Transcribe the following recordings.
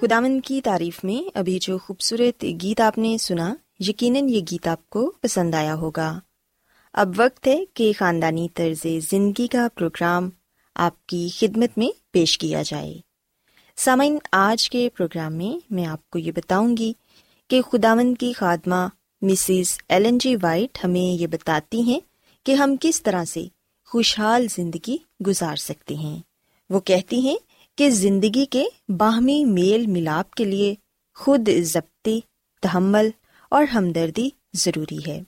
سامعین خدامن کی تعریف میں ابھی جو خوبصورت گیت آپ نے سنا، یقیناً یہ گیت آپ کو پسند آیا ہوگا۔ اب وقت ہے کہ خاندانی طرز زندگی کا پروگرام آپ کی خدمت میں پیش کیا جائے۔ سامعین، آج کے پروگرام میں میں آپ کو یہ بتاؤں گی کہ خداون کی خادمہ مسز ایلن جی وائٹ ہمیں یہ بتاتی ہیں کہ ہم کس طرح سے خوشحال زندگی گزار سکتے ہیں۔ وہ کہتی ہیں کہ زندگی کے باہمی میل ملاپ کے لیے خود ضبطی، تحمل اور ہمدردی ضروری ہے۔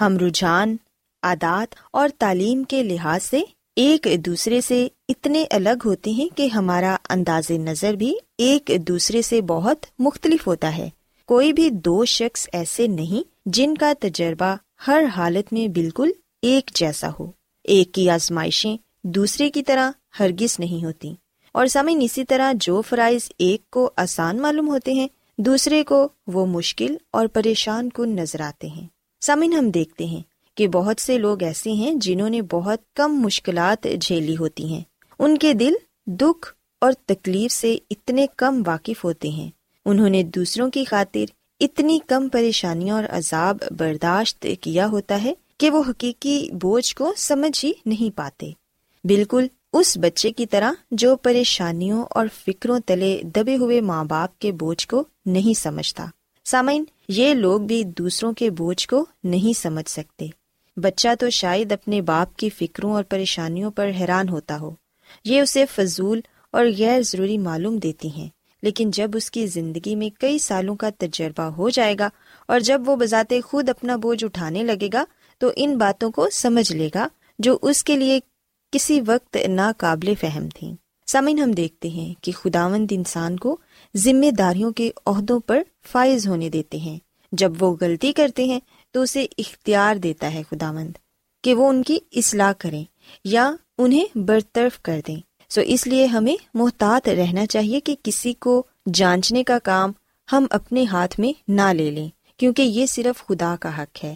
ہم رجحان، عادات اور تعلیم کے لحاظ سے ایک دوسرے سے اتنے الگ ہوتے ہیں کہ ہمارا انداز نظر بھی ایک دوسرے سے بہت مختلف ہوتا ہے۔ کوئی بھی دو شخص ایسے نہیں جن کا تجربہ ہر حالت میں بالکل ایک جیسا ہو۔ ایک کی آزمائشیں دوسرے کی طرح ہرگز نہیں ہوتی۔ اور سامعین، اسی طرح جو فرائض ایک کو آسان معلوم ہوتے ہیں، دوسرے کو وہ مشکل اور پریشان کن نظر آتے ہیں۔ سامعین، ہم دیکھتے ہیں کہ بہت سے لوگ ایسے ہیں جنہوں نے بہت کم مشکلات جھیلی ہوتی ہیں۔ ان کے دل دکھ اور تکلیف سے اتنے کم واقف ہوتے ہیں۔ انہوں نے دوسروں کی خاطر اتنی کم پریشانیاں اور عذاب برداشت کیا ہوتا ہے کہ وہ حقیقی بوجھ کو سمجھ ہی نہیں پاتے۔ بالکل اس بچے کی طرح جو پریشانیوں اور فکروں تلے دبے ہوئے ماں باپ کے بوجھ کو نہیں سمجھتا۔ سامعین، یہ لوگ بھی دوسروں کے بوجھ کو نہیں سمجھ سکتے۔ بچہ تو شاید اپنے باپ کی فکروں اور پریشانیوں پر حیران ہوتا ہو۔ یہ اسے فضول اور غیر ضروری معلوم دیتی ہیں۔ لیکن جب اس کی زندگی میں کئی سالوں کا تجربہ ہو جائے گا اور جب وہ بذات خود اپنا بوجھ اٹھانے لگے گا، تو ان باتوں کو سمجھ لے گا جو اس کے لیے کسی وقت ناقابل فہم تھیں۔ سامن ہم دیکھتے ہیں کہ خداوند انسان کو ذمہ داریوں کے عہدوں پر فائز ہونے دیتے ہیں۔ جب وہ غلطی کرتے ہیں تو اسے اختیار دیتا ہے خداوند کہ وہ ان کی اصلاح کریں یا انہیں برطرف کر دیں۔ سو اس لیے ہمیں محتاط رہنا چاہیے کہ کسی کو جانچنے کا کام ہم اپنے ہاتھ میں نہ لے لیں، کیونکہ یہ صرف خدا کا حق ہے۔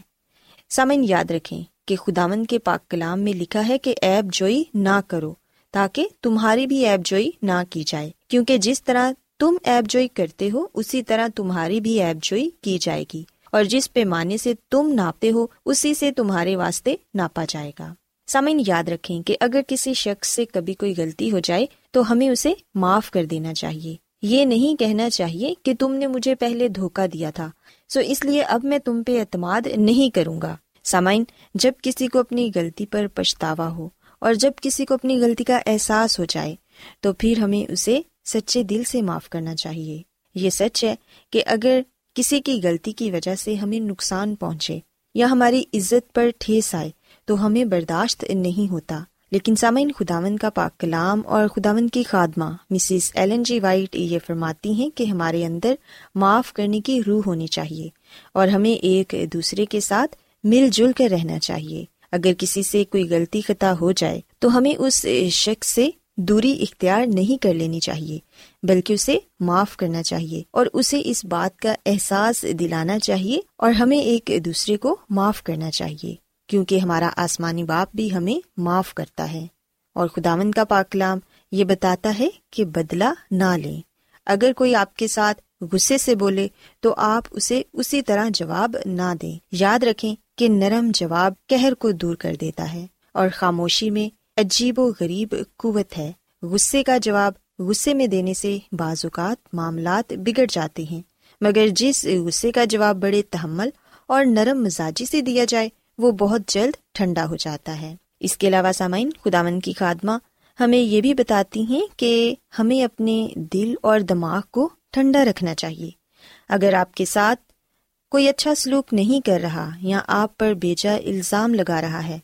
سامن یاد رکھیں کہ خداون کے پاک کلام میں لکھا ہے کہ ایب جوئی نہ کرو، تاکہ تمہاری بھی ایب جوئی نہ کی جائے۔ کیونکہ جس طرح تم ایب جوئی کرتے ہو، اسی طرح تمہاری بھی ایب جوئی کی جائے گی۔ اور جس پیمانے سے تم ناپتے ہو، اسی سے تمہارے واسطے ناپا جائے گا۔ سامعین، یاد رکھیں کہ اگر کسی شخص سے کبھی کوئی غلطی ہو جائے، تو ہمیں اسے معاف کر دینا چاہیے۔ یہ نہیں کہنا چاہیے کہ تم نے مجھے پہلے دھوکا دیا تھا۔ سو اس لیے اب میں تم پہ اعتماد نہیں کروں گا۔ سامعین، جب کسی کو اپنی غلطی پر پچھتاوا ہو اور جب کسی کو اپنی غلطی کا احساس ہو جائے، تو پھر ہمیں اسے سچے دل سے معاف کرنا چاہیے۔ یہ سچ ہے کہ اگر کسی کی غلطی کی وجہ سے ہمیں نقصان پہنچے یا ہماری عزت پر ٹھیس آئے، تو ہمیں برداشت نہیں ہوتا۔ لیکن سامعین خداون کا پاک کلام اور خداون کی خادمہ مسز ایلن جی وائٹ یہ فرماتی ہیں کہ ہمارے اندر معاف کرنے کی روح ہونی چاہیے اور ہمیں ایک دوسرے کے ساتھ مل جل کر رہنا چاہیے۔ اگر کسی سے کوئی غلطی خطا ہو جائے، تو ہمیں اس شخص سے دوری اختیار نہیں کر لینی چاہیے، بلکہ اسے معاف کرنا چاہیے اور اسے اس بات کا احساس دلانا چاہیے اور ہمیں ایک دوسرے کو معاف کرنا چاہیے، کیونکہ ہمارا آسمانی باپ بھی ہمیں معاف کرتا ہے۔ اور خداون کا پاکلام یہ بتاتا ہے کہ بدلا نہ لیں۔ اگر کوئی آپ کے ساتھ غصے سے بولے، تو آپ اسے اسی طرح جواب نہ دیں۔ یاد رکھیں کہ نرم جواب کہر کو دور کر دیتا ہے اور خاموشی میں عجیب و غریب قوت ہے۔ غصے کا جواب غصے میں دینے سے بعض اوقات معاملات بگڑ جاتے ہیں۔ مگر جس غصے کا جواب بڑے تحمل اور نرم مزاجی سے دیا جائے، وہ بہت جلد ٹھنڈا ہو جاتا ہے۔ اس کے علاوہ سامعین خدامن کی خادمہ ہمیں یہ بھی بتاتی ہیں کہ ہمیں اپنے دل اور دماغ کو ٹھنڈا رکھنا چاہیے۔ اگر آپ کے ساتھ کوئی اچھا سلوک نہیں کر رہا یا آپ پر بیجا الزام لگا رہا ہے،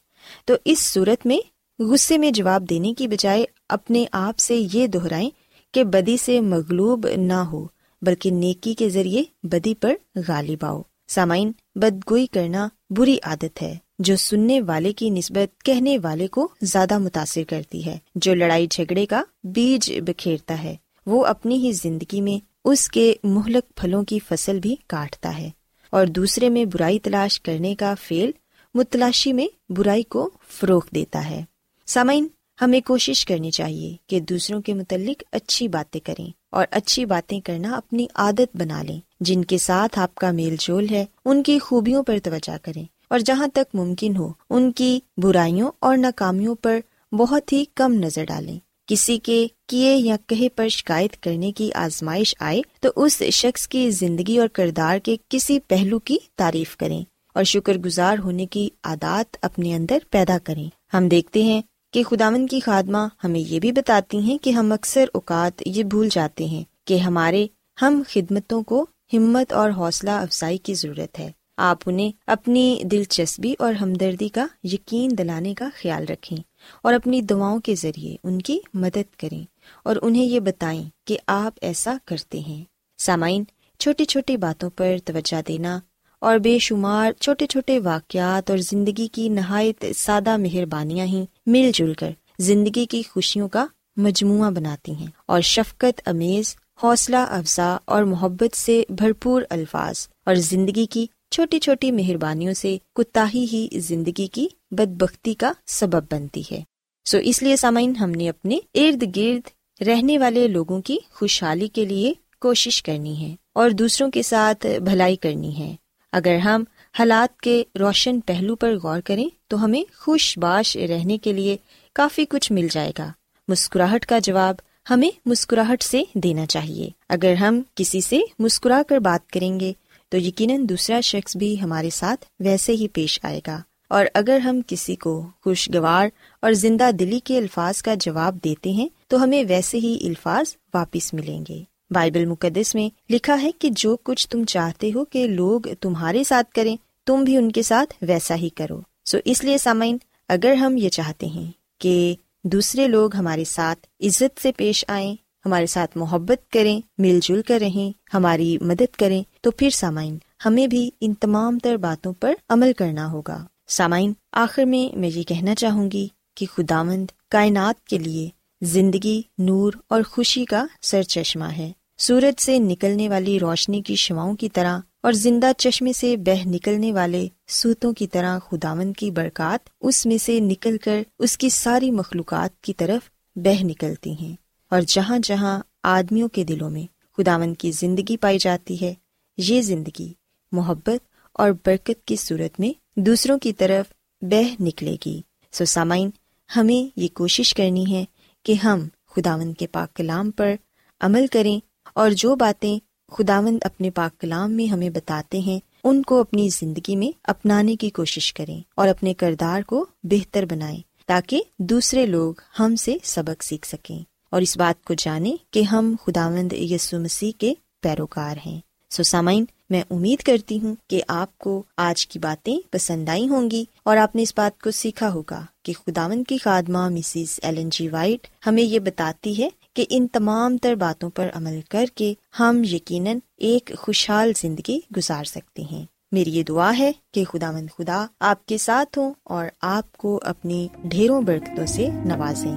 تو اس صورت میں غصے میں جواب دینے کی بجائے اپنے آپ سے یہ دہرائیں کہ بدی سے مغلوب نہ ہو، بلکہ نیکی کے ذریعے بدی پر غالب آؤ۔ سامعین، بدگوئی کرنا بری عادت ہے، جو سننے والے کی نسبت کہنے والے کو زیادہ متاثر کرتی ہے۔ جو لڑائی جھگڑے کا بیج بکھیرتا ہے، وہ اپنی ہی زندگی میں اس کے مہلک پھلوں کی فصل بھی کاٹتا ہے۔ اور دوسرے میں برائی تلاش کرنے کا فیل متلاشی میں برائی کو فروغ دیتا ہے۔ سامعین، ہمیں کوشش کرنی چاہیے کہ دوسروں کے متعلق اچھی باتیں کریں اور اچھی باتیں کرنا اپنی عادت بنا لیں۔ جن کے ساتھ آپ کا میل جول ہے، ان کی خوبیوں پر توجہ کریں اور جہاں تک ممکن ہو، ان کی برائیوں اور ناکامیوں پر بہت ہی کم نظر ڈالیں۔ کسی کے کیے یا کہے پر شکایت کرنے کی آزمائش آئے تو اس شخص کی زندگی اور کردار کے کسی پہلو کی تعریف کریں اور شکر گزار ہونے کی عادات اپنے اندر پیدا کریں۔ ہم دیکھتے ہیں کہ خداون کی خادمہ ہمیں یہ بھی بتاتی ہیں کہ ہم اکثر اوقات یہ بھول جاتے ہیں کہ ہمارے ہم خدمتوں کو ہمت اور حوصلہ افزائی کی ضرورت ہے۔ آپ انہیں اپنی دلچسپی اور ہمدردی کا یقین دلانے کا خیال رکھیں۔ اور اپنی دعاؤں کے ذریعے ان کی مدد کریں اور انہیں یہ بتائیں کہ آپ ایسا کرتے ہیں۔ سامعین، چھوٹی چھوٹی باتوں پر توجہ دینا اور بے شمار چھوٹے چھوٹے واقعات اور زندگی کی نہایت سادہ مہربانیاں ہی مل جل کر زندگی کی خوشیوں کا مجموعہ بناتی ہیں اور شفقت، امیز، حوصلہ، افزا اور محبت سے بھرپور الفاظ اور زندگی کی چھوٹی چھوٹی مہربانیوں سے کتا ہی زندگی کی بد بختی کا سبب بنتی ہے۔ سو اس لیے سامعین، ہم نے اپنے ارد گرد رہنے والے لوگوں کی خوشحالی کے لیے کوشش کرنی ہے اور دوسروں کے ساتھ بھلائی کرنی ہے۔ اگر ہم حالات کے روشن پہلو پر غور کریں، تو ہمیں خوش باش رہنے کے لیے کافی کچھ مل جائے گا۔ مسکراہٹ کا جواب ہمیں مسکراہٹ سے دینا چاہیے۔ اگر ہم کسی سے مسکرا کر بات کریں گے، تو یقیناً دوسرا شخص بھی ہمارے ساتھ ویسے ہی پیش آئے گا۔ اور اگر ہم کسی کو خوشگوار اور زندہ دلی کے الفاظ کا جواب دیتے ہیں، تو ہمیں ویسے ہی الفاظ واپس ملیں گے۔ بائبل مقدس میں لکھا ہے کہ جو کچھ تم چاہتے ہو کہ لوگ تمہارے ساتھ کریں، تم بھی ان کے ساتھ ویسا ہی کرو۔ سو اس لیے سامعین، اگر ہم یہ چاہتے ہیں کہ دوسرے لوگ ہمارے ساتھ عزت سے پیش آئیں، ہمارے ساتھ محبت کریں، مل جل کر رہیں، ہماری مدد کریں، تو پھر سامعین، ہمیں بھی ان تمام تر باتوں پر عمل کرنا ہوگا۔ سامعین، آخر میں میں یہ کہنا چاہوں گی کہ خدامند کائنات کے لیے زندگی، نور اور خوشی کا سر چشمہ ہے۔ سورج سے نکلنے والی روشنی کی شواؤں کی طرح اور زندہ چشمے سے بہ نکلنے والے سوتوں کی طرح خداون کی برکات اس میں سے نکل کر اس کی ساری مخلوقات کی طرف بہ نکلتی ہیں۔ اور جہاں جہاں آدمیوں کے دلوں میں خداون کی زندگی پائی جاتی ہے، یہ زندگی محبت اور برکت کی صورت میں دوسروں کی طرف بہ نکلے گی۔ سو سامعین، ہمیں یہ کوشش کرنی ہے کہ ہم خداون کے پاک کلام پر عمل کریں اور جو باتیں خداوند اپنے پاک کلام میں ہمیں بتاتے ہیں، ان کو اپنی زندگی میں اپنانے کی کوشش کریں اور اپنے کردار کو بہتر بنائیں تاکہ دوسرے لوگ ہم سے سبق سیکھ سکیں۔ اور اس بات کو جانیں کہ ہم خداوند یسو مسیح کے پیروکار ہیں۔ سو سامعین میں امید کرتی ہوں کہ آپ کو آج کی باتیں پسند آئی ہوں گی اور آپ نے اس بات کو سیکھا ہوگا کہ خداون کی خادمہ مسز ایلن جی وائٹ ہمیں یہ بتاتی ہے کہ ان تمام تر باتوں پر عمل کر کے ہم یقیناً ایک خوشحال زندگی گزار سکتے ہیں۔ میری یہ دعا ہے کہ خدا مند خدا آپ کے ساتھ ہوں اور آپ کو اپنی ڈھیروں برکتوں سے نوازیں۔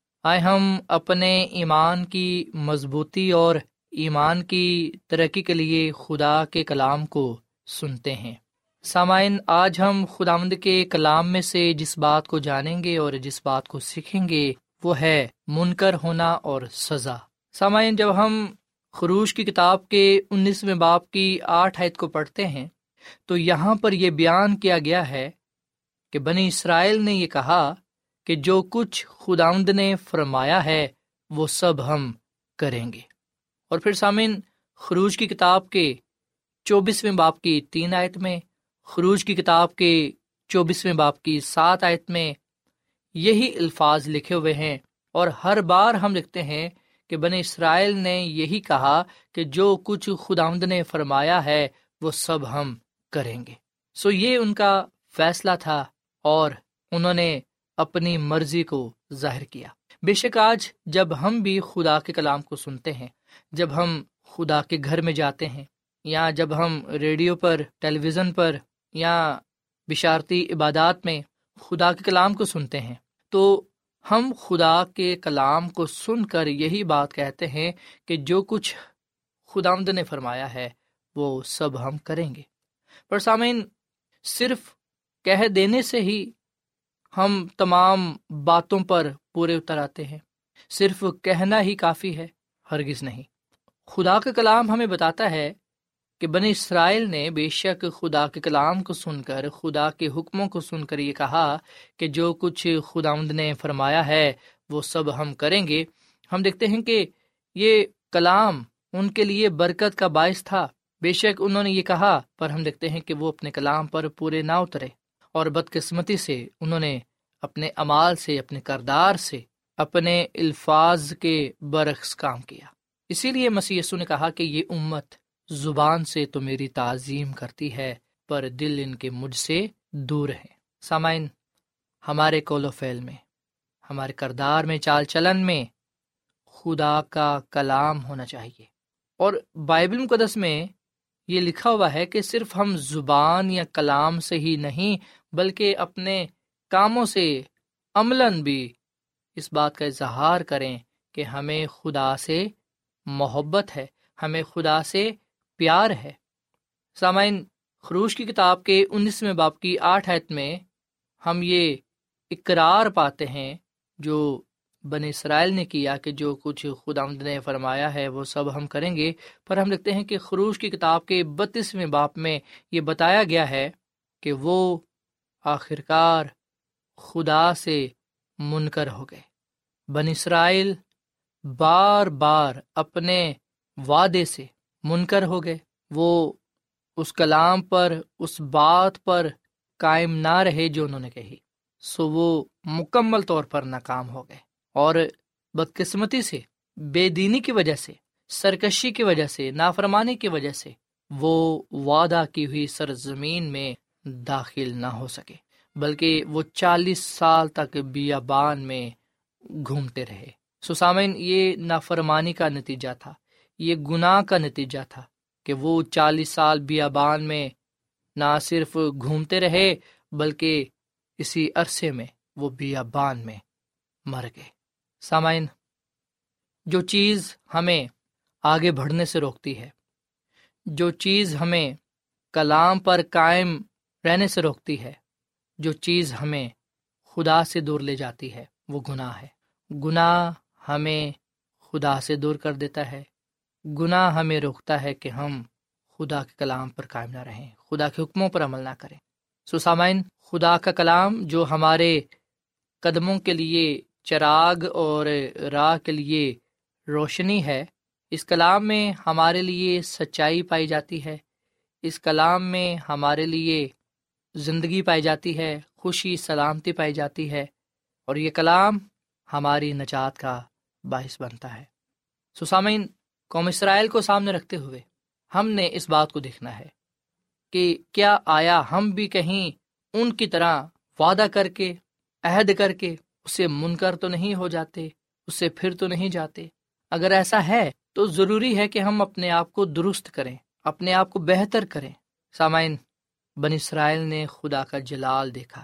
آئے ہم اپنے ایمان کی مضبوطی اور ایمان کی ترقی کے لیے خدا کے کلام کو سنتے ہیں۔ سامعین، آج ہم خداوند کے کلام میں سے جس بات کو جانیں گے اور جس بات کو سیکھیں گے، وہ ہے منکر ہونا اور سزا۔ سامعین، جب ہم خروش کی کتاب کے انیسویں باپ کی آٹھ عید کو پڑھتے ہیں، تو یہاں پر یہ بیان کیا گیا ہے کہ بنی اسرائیل نے یہ کہا کہ جو کچھ خداوند نے فرمایا ہے، وہ سب ہم کریں گے۔ اور پھر سامعین، خروج کی کتاب کے چوبیسویں باپ کی تین آیت میں، خروج کی کتاب کے چوبیسویں باپ کی سات آیت میں یہی الفاظ لکھے ہوئے ہیں۔ اور ہر بار ہم لکھتے ہیں کہ بن اسرائیل نے یہی کہا کہ جو کچھ خداوند نے فرمایا ہے، وہ سب ہم کریں گے۔ سو یہ ان کا فیصلہ تھا اور انہوں نے اپنی مرضی کو ظاہر کیا۔ بے شک آج جب ہم بھی خدا کے کلام کو سنتے ہیں، جب ہم خدا کے گھر میں جاتے ہیں، یا جب ہم ریڈیو پر ٹیلی ویژن پر، یا بشارتی عبادات میں خدا کے کلام کو سنتے ہیں، تو ہم خدا کے کلام کو سن کر یہی بات کہتے ہیں کہ جو کچھ خدا آمد نے فرمایا ہے، وہ سب ہم کریں گے۔ پر سامعین، صرف کہہ دینے سے ہی ہم تمام باتوں پر پورے اتر آتے ہیں۔ صرف کہنا ہی کافی ہے، ہرگز نہیں۔ خدا کا کلام ہمیں بتاتا ہے کہ بن اسرائیل نے بے شک خدا کے کلام کو سن کر، خدا کے حکموں کو سن کر یہ کہا کہ جو کچھ خدا نے فرمایا ہے، وہ سب ہم کریں گے۔ ہم دیکھتے ہیں کہ یہ کلام ان کے لیے برکت کا باعث تھا۔ بے شک انہوں نے یہ کہا، پر ہم دیکھتے ہیں کہ وہ اپنے کلام پر پورے نہ اترے۔ اور بدقسمتی سے انہوں نے اپنے امال سے، اپنے کردار سے اپنے الفاظ کے برعکس کام کیا۔ اسی لیے مسی نے کہا کہ یہ امت زبان سے تو میری تعظیم کرتی ہے، پر دل ان کے مجھ سے دور ہے۔ سامعین، ہمارے کول و فیل میں، ہمارے کردار میں، چال چلن میں خدا کا کلام ہونا چاہیے۔ اور بائبل مقدس میں یہ لکھا ہوا ہے کہ صرف ہم زبان یا کلام سے ہی نہیں بلکہ اپنے کاموں سے عملاً بھی اس بات کا اظہار کریں کہ ہمیں خدا سے محبت ہے، ہمیں خدا سے پیار ہے۔ سامعین، خروش کی کتاب کے انیسویں باپ کی آٹھ ایت میں ہم یہ اقرار پاتے ہیں، جو بن اسرائیل نے کیا کہ جو کچھ خدا نے فرمایا ہے وہ سب ہم کریں گے۔ پر ہم لکھتے ہیں کہ خروش کی کتاب کے بتیسویں باپ میں یہ بتایا گیا ہے کہ وہ آخرکار خدا سے منکر ہو گئے۔ بن اسرائیل بار بار اپنے وعدے سے منکر ہو گئے۔ وہ اس کلام پر، اس بات پر قائم نہ رہے جو انہوں نے کہی۔ سو وہ مکمل طور پر ناکام ہو گئے۔ اور بدقسمتی سے، بے دینی کی وجہ سے، سرکشی کی وجہ سے، نافرمانی کی وجہ سے وہ وعدہ کی ہوئی سرزمین میں داخل نہ ہو سکے، بلکہ وہ چالیس سال تک بیابان میں گھومتے رہے۔ سسامین، یہ نافرمانی کا نتیجہ تھا۔ یہ گناہ کا نتیجہ تھا کہ وہ چالیس سال بیابان میں نہ صرف گھومتے رہے، بلکہ اسی عرصے میں وہ بیابان میں مر گئے۔ سامعین، جو چیز ہمیں آگے بڑھنے سے روکتی ہے، جو چیز ہمیں کلام پر قائم رہنے سے روکتی ہے۔ جو چیز ہمیں خدا سے دور لے جاتی ہے، وہ گناہ ہے۔ گناہ ہمیں خدا سے دور کر دیتا ہے۔ گناہ ہمیں روکتا ہے کہ ہم خدا کے کلام پر قائم نہ رہیں، خدا کے حکموں پر عمل نہ کریں۔ سسامین خدا کا کلام جو ہمارے قدموں کے لیے چراغ اور راہ کے لیے روشنی ہے، اس کلام میں ہمارے لیے سچائی پائی جاتی ہے۔ اس کلام میں ہمارے لیے زندگی پائی جاتی ہے، خوشی، سلامتی پائی جاتی ہے، اور یہ کلام ہماری نجات کا باعث بنتا ہے۔ سسامین قوم اسرائیل کو سامنے رکھتے ہوئے ہم نے اس بات کو دیکھنا ہے کہ کیا آیا ہم بھی کہیں ان کی طرح وعدہ کر کے، عہد کر کے اسے منکر تو نہیں ہو جاتے، اسے پھر تو نہیں جاتے؟ اگر ایسا ہے تو ضروری ہے کہ ہم اپنے آپ کو درست کریں، اپنے آپ کو بہتر کریں۔ سامعین بن اسرائیل نے خدا کا جلال دیکھا،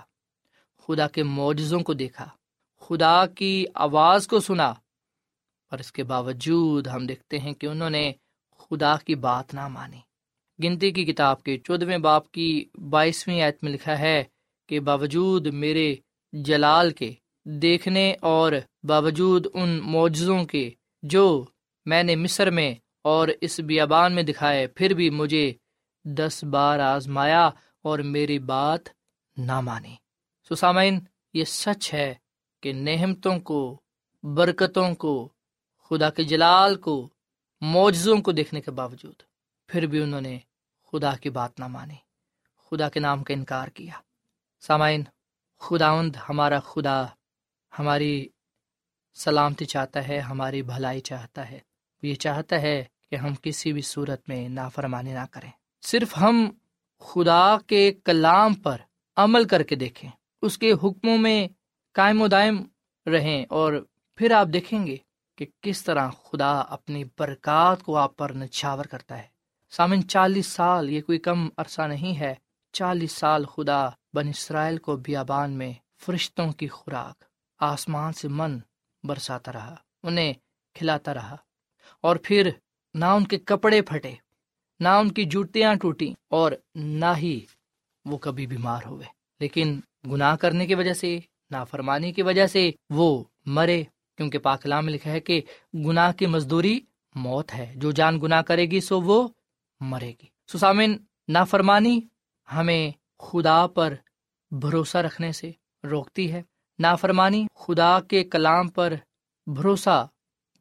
خدا کے معجزوں کو دیکھا، خدا کی آواز کو سنا اور اس کے باوجود ہم دیکھتے ہیں کہ انہوں نے خدا کی بات نہ مانی۔ گنتی کی کتاب کے چودہویں باپ کی بائیسویں ایت میں لکھا ہے کہ باوجود میرے جلال کے دیکھنے اور باوجود ان معجزوں کے جو میں نے مصر میں اور اس بیابان میں دکھائے، پھر بھی مجھے دس بار آزمایا اور میری بات نہ مانی۔ سسامین، یہ سچ ہے کہ نعمتوں کو، برکتوں کو، خدا کے جلال کو، معجزوں کو دیکھنے کے باوجود پھر بھی انہوں نے خدا کی بات نہ مانی، خدا کے نام کا انکار کیا۔ سامعین، خداوند ہمارا خدا ہماری سلامتی چاہتا ہے، ہماری بھلائی چاہتا ہے۔ یہ چاہتا ہے کہ ہم کسی بھی صورت میں نافرمانی نہ کریں۔ صرف ہم خدا کے کلام پر عمل کر کے دیکھیں، اس کے حکموں میں قائم و دائم رہیں اور پھر آپ دیکھیں گے کہ کس طرح خدا اپنی برکات کو آپ پر نچھاور کرتا ہے۔ سامن چالیس سال یہ کوئی کم عرصہ نہیں ہے، چالیس سال خدا بن اسرائیل کو بیابان میں فرشتوں کی خوراک، آسمان سے من برساتا رہا، انہیں کھلاتا رہا اور پھر نہ ان کے کپڑے پھٹے۔ نہ ان کی جوتیاں ٹوٹی اور نہ ہی وہ کبھی بیمار ہوئے۔ لیکن گناہ کرنے کی وجہ سے، نافرمانی کی وجہ سے وہ مرے۔ کیونکہ پاکلام میں لکھا ہے کہ گناہ کی مزدوری موت ہے۔ جو جان گناہ کرے گی، سو وہ مرے گی۔ سسامن نافرمانی ہمیں خدا پر بھروسہ رکھنے سے روکتی ہے۔ نافرمانی خدا کے کلام پر بھروسہ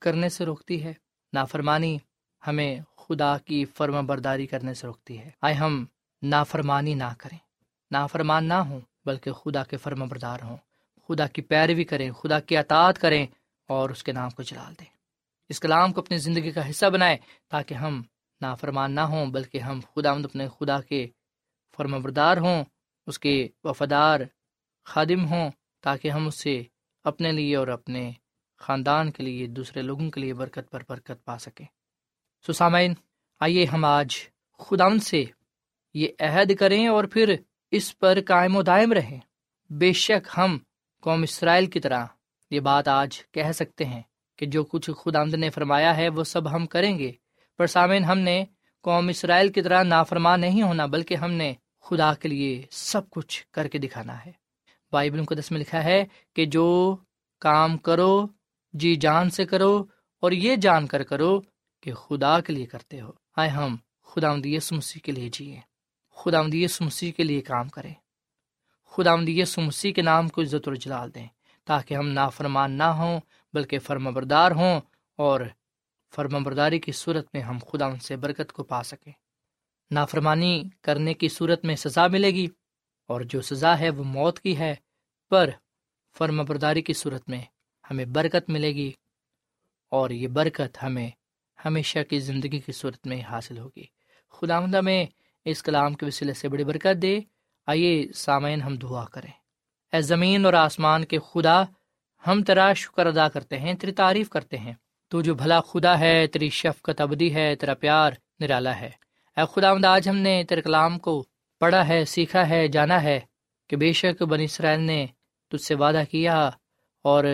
کرنے سے روکتی ہے۔ نافرمانی ہمیں خدا کی فرما برداری کرنے سے روکتی ہے۔ آئے ہم نافرمانی نہ کریں۔ نافرمان نہ ہوں، بلکہ خدا کے فرما بردار ہوں۔ خدا کی پیروی کریں، خدا کی اطاعت کریں اور اس کے نام کو جلال دیں۔ اس کلام کو اپنی زندگی کا حصہ بنائیں تاکہ ہم نافرمان نہ ہوں، بلکہ ہم خدا مند اپنے خدا کے فرما بردار ہوں، اس کے وفادار خادم ہوں، تاکہ ہم اس سے اپنے لیے اور اپنے خاندان کے لیے، دوسرے لوگوں کے لیے برکت پر برکت پا سکیں۔ سسامین آئیے ہم آج خدا سے یہ عہد کریں اور پھر اس پر قائم و دائم رہیں۔ بے شک ہم قوم اسرائیل کی طرح یہ بات آج کہہ سکتے ہیں کہ جو کچھ خدا نے فرمایا ہے وہ سب ہم کریں گے۔ پر سامعین، ہم نے قوم اسرائیل کی طرح نافرمان نہیں ہونا، بلکہ ہم نے خدا کے لیے سب کچھ کر کے دکھانا ہے۔ بائبل کو میں لکھا ہے کہ جو کام کرو جی جان سے کرو اور یہ جان کر کرو کہ خدا کے لیے کرتے ہو۔ آئے ہم خدا مدیس مسیح کے لیے جیے خدا مدیس مسیح کے لیے کام کریں۔ خدا مدیس مسیح کے نام کو عزت و جلال دیں تاکہ ہم نافرمان نہ ہوں، بلکہ فرما بردار ہوں اور فرما برداری کی صورت میں ہم خدا ان سے برکت کو پا سکیں۔ نافرمانی کرنے کی صورت میں سزا ملے گی اور جو سزا ہے وہ موت کی ہے، پر فرما برداری کی صورت میں ہمیں برکت ملے گی اور یہ برکت ہمیں ہمیشہ کی زندگی کی صورت میں حاصل ہوگی۔ خدا مدہ میں اس کلام کے وسیلے سے بڑی برکت دے۔ آئیے سامعین ہم دعا کریں۔ اے زمین اور آسمان کے خدا، ہم تیرا شکر ادا کرتے ہیں، تیری تعریف کرتے ہیں۔ تو جو بھلا خدا ہے، تیری شفقت ابدی ہے، تیرا پیار نرالا ہے۔ اے خدا مد آج ہم نے تیرے کلام کو پڑھا ہے، سیکھا ہے، جانا ہے کہ بے شک بنی اسرائیل نے تجھ سے وعدہ کیا اور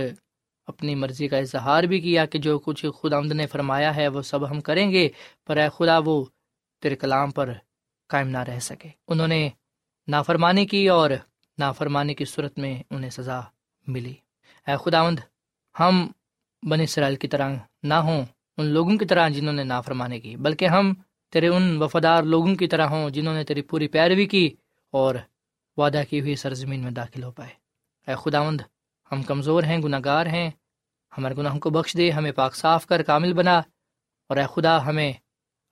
اپنی مرضی کا اظہار بھی کیا کہ جو کچھ خدا آمد نے فرمایا ہے وہ سب ہم کریں گے، پر اے خدا وہ تیرے کلام پر قائم نہ رہ سکے۔ انہوں نے نافرمانی کی اور نافرمانی کی صورت میں انہیں سزا ملی۔ اے خداوند، ہم بن اسرائیل کی طرح نہ ہوں، ان لوگوں کی طرح جنہوں نے نافرمانی کی، بلکہ ہم تیرے ان وفادار لوگوں کی طرح ہوں جنہوں نے تیری پوری پیروی کی اور وعدہ کی ہوئی سرزمین میں داخل ہو پائے۔ اے خداوند، ہم کمزور ہیں گناہ گار ہیں ہمارے گناہوں کو بخش دے، ہمیں پاک صاف کر، کامل بنا اور اے خدا، ہمیں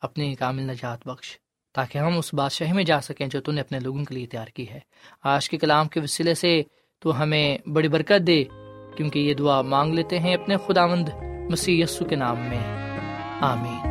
اپنی کامل نجات بخش تاکہ ہم اس بادشاہی میں جا سکیں جو تو نے اپنے لوگوں کے لیے تیار کی ہے۔ آج کے کلام کے وسیلے سے تو ہمیں بڑی برکت دے، کیونکہ یہ دعا مانگ لیتے ہیں اپنے خداوند مسیح یسو کے نام میں۔ آمین۔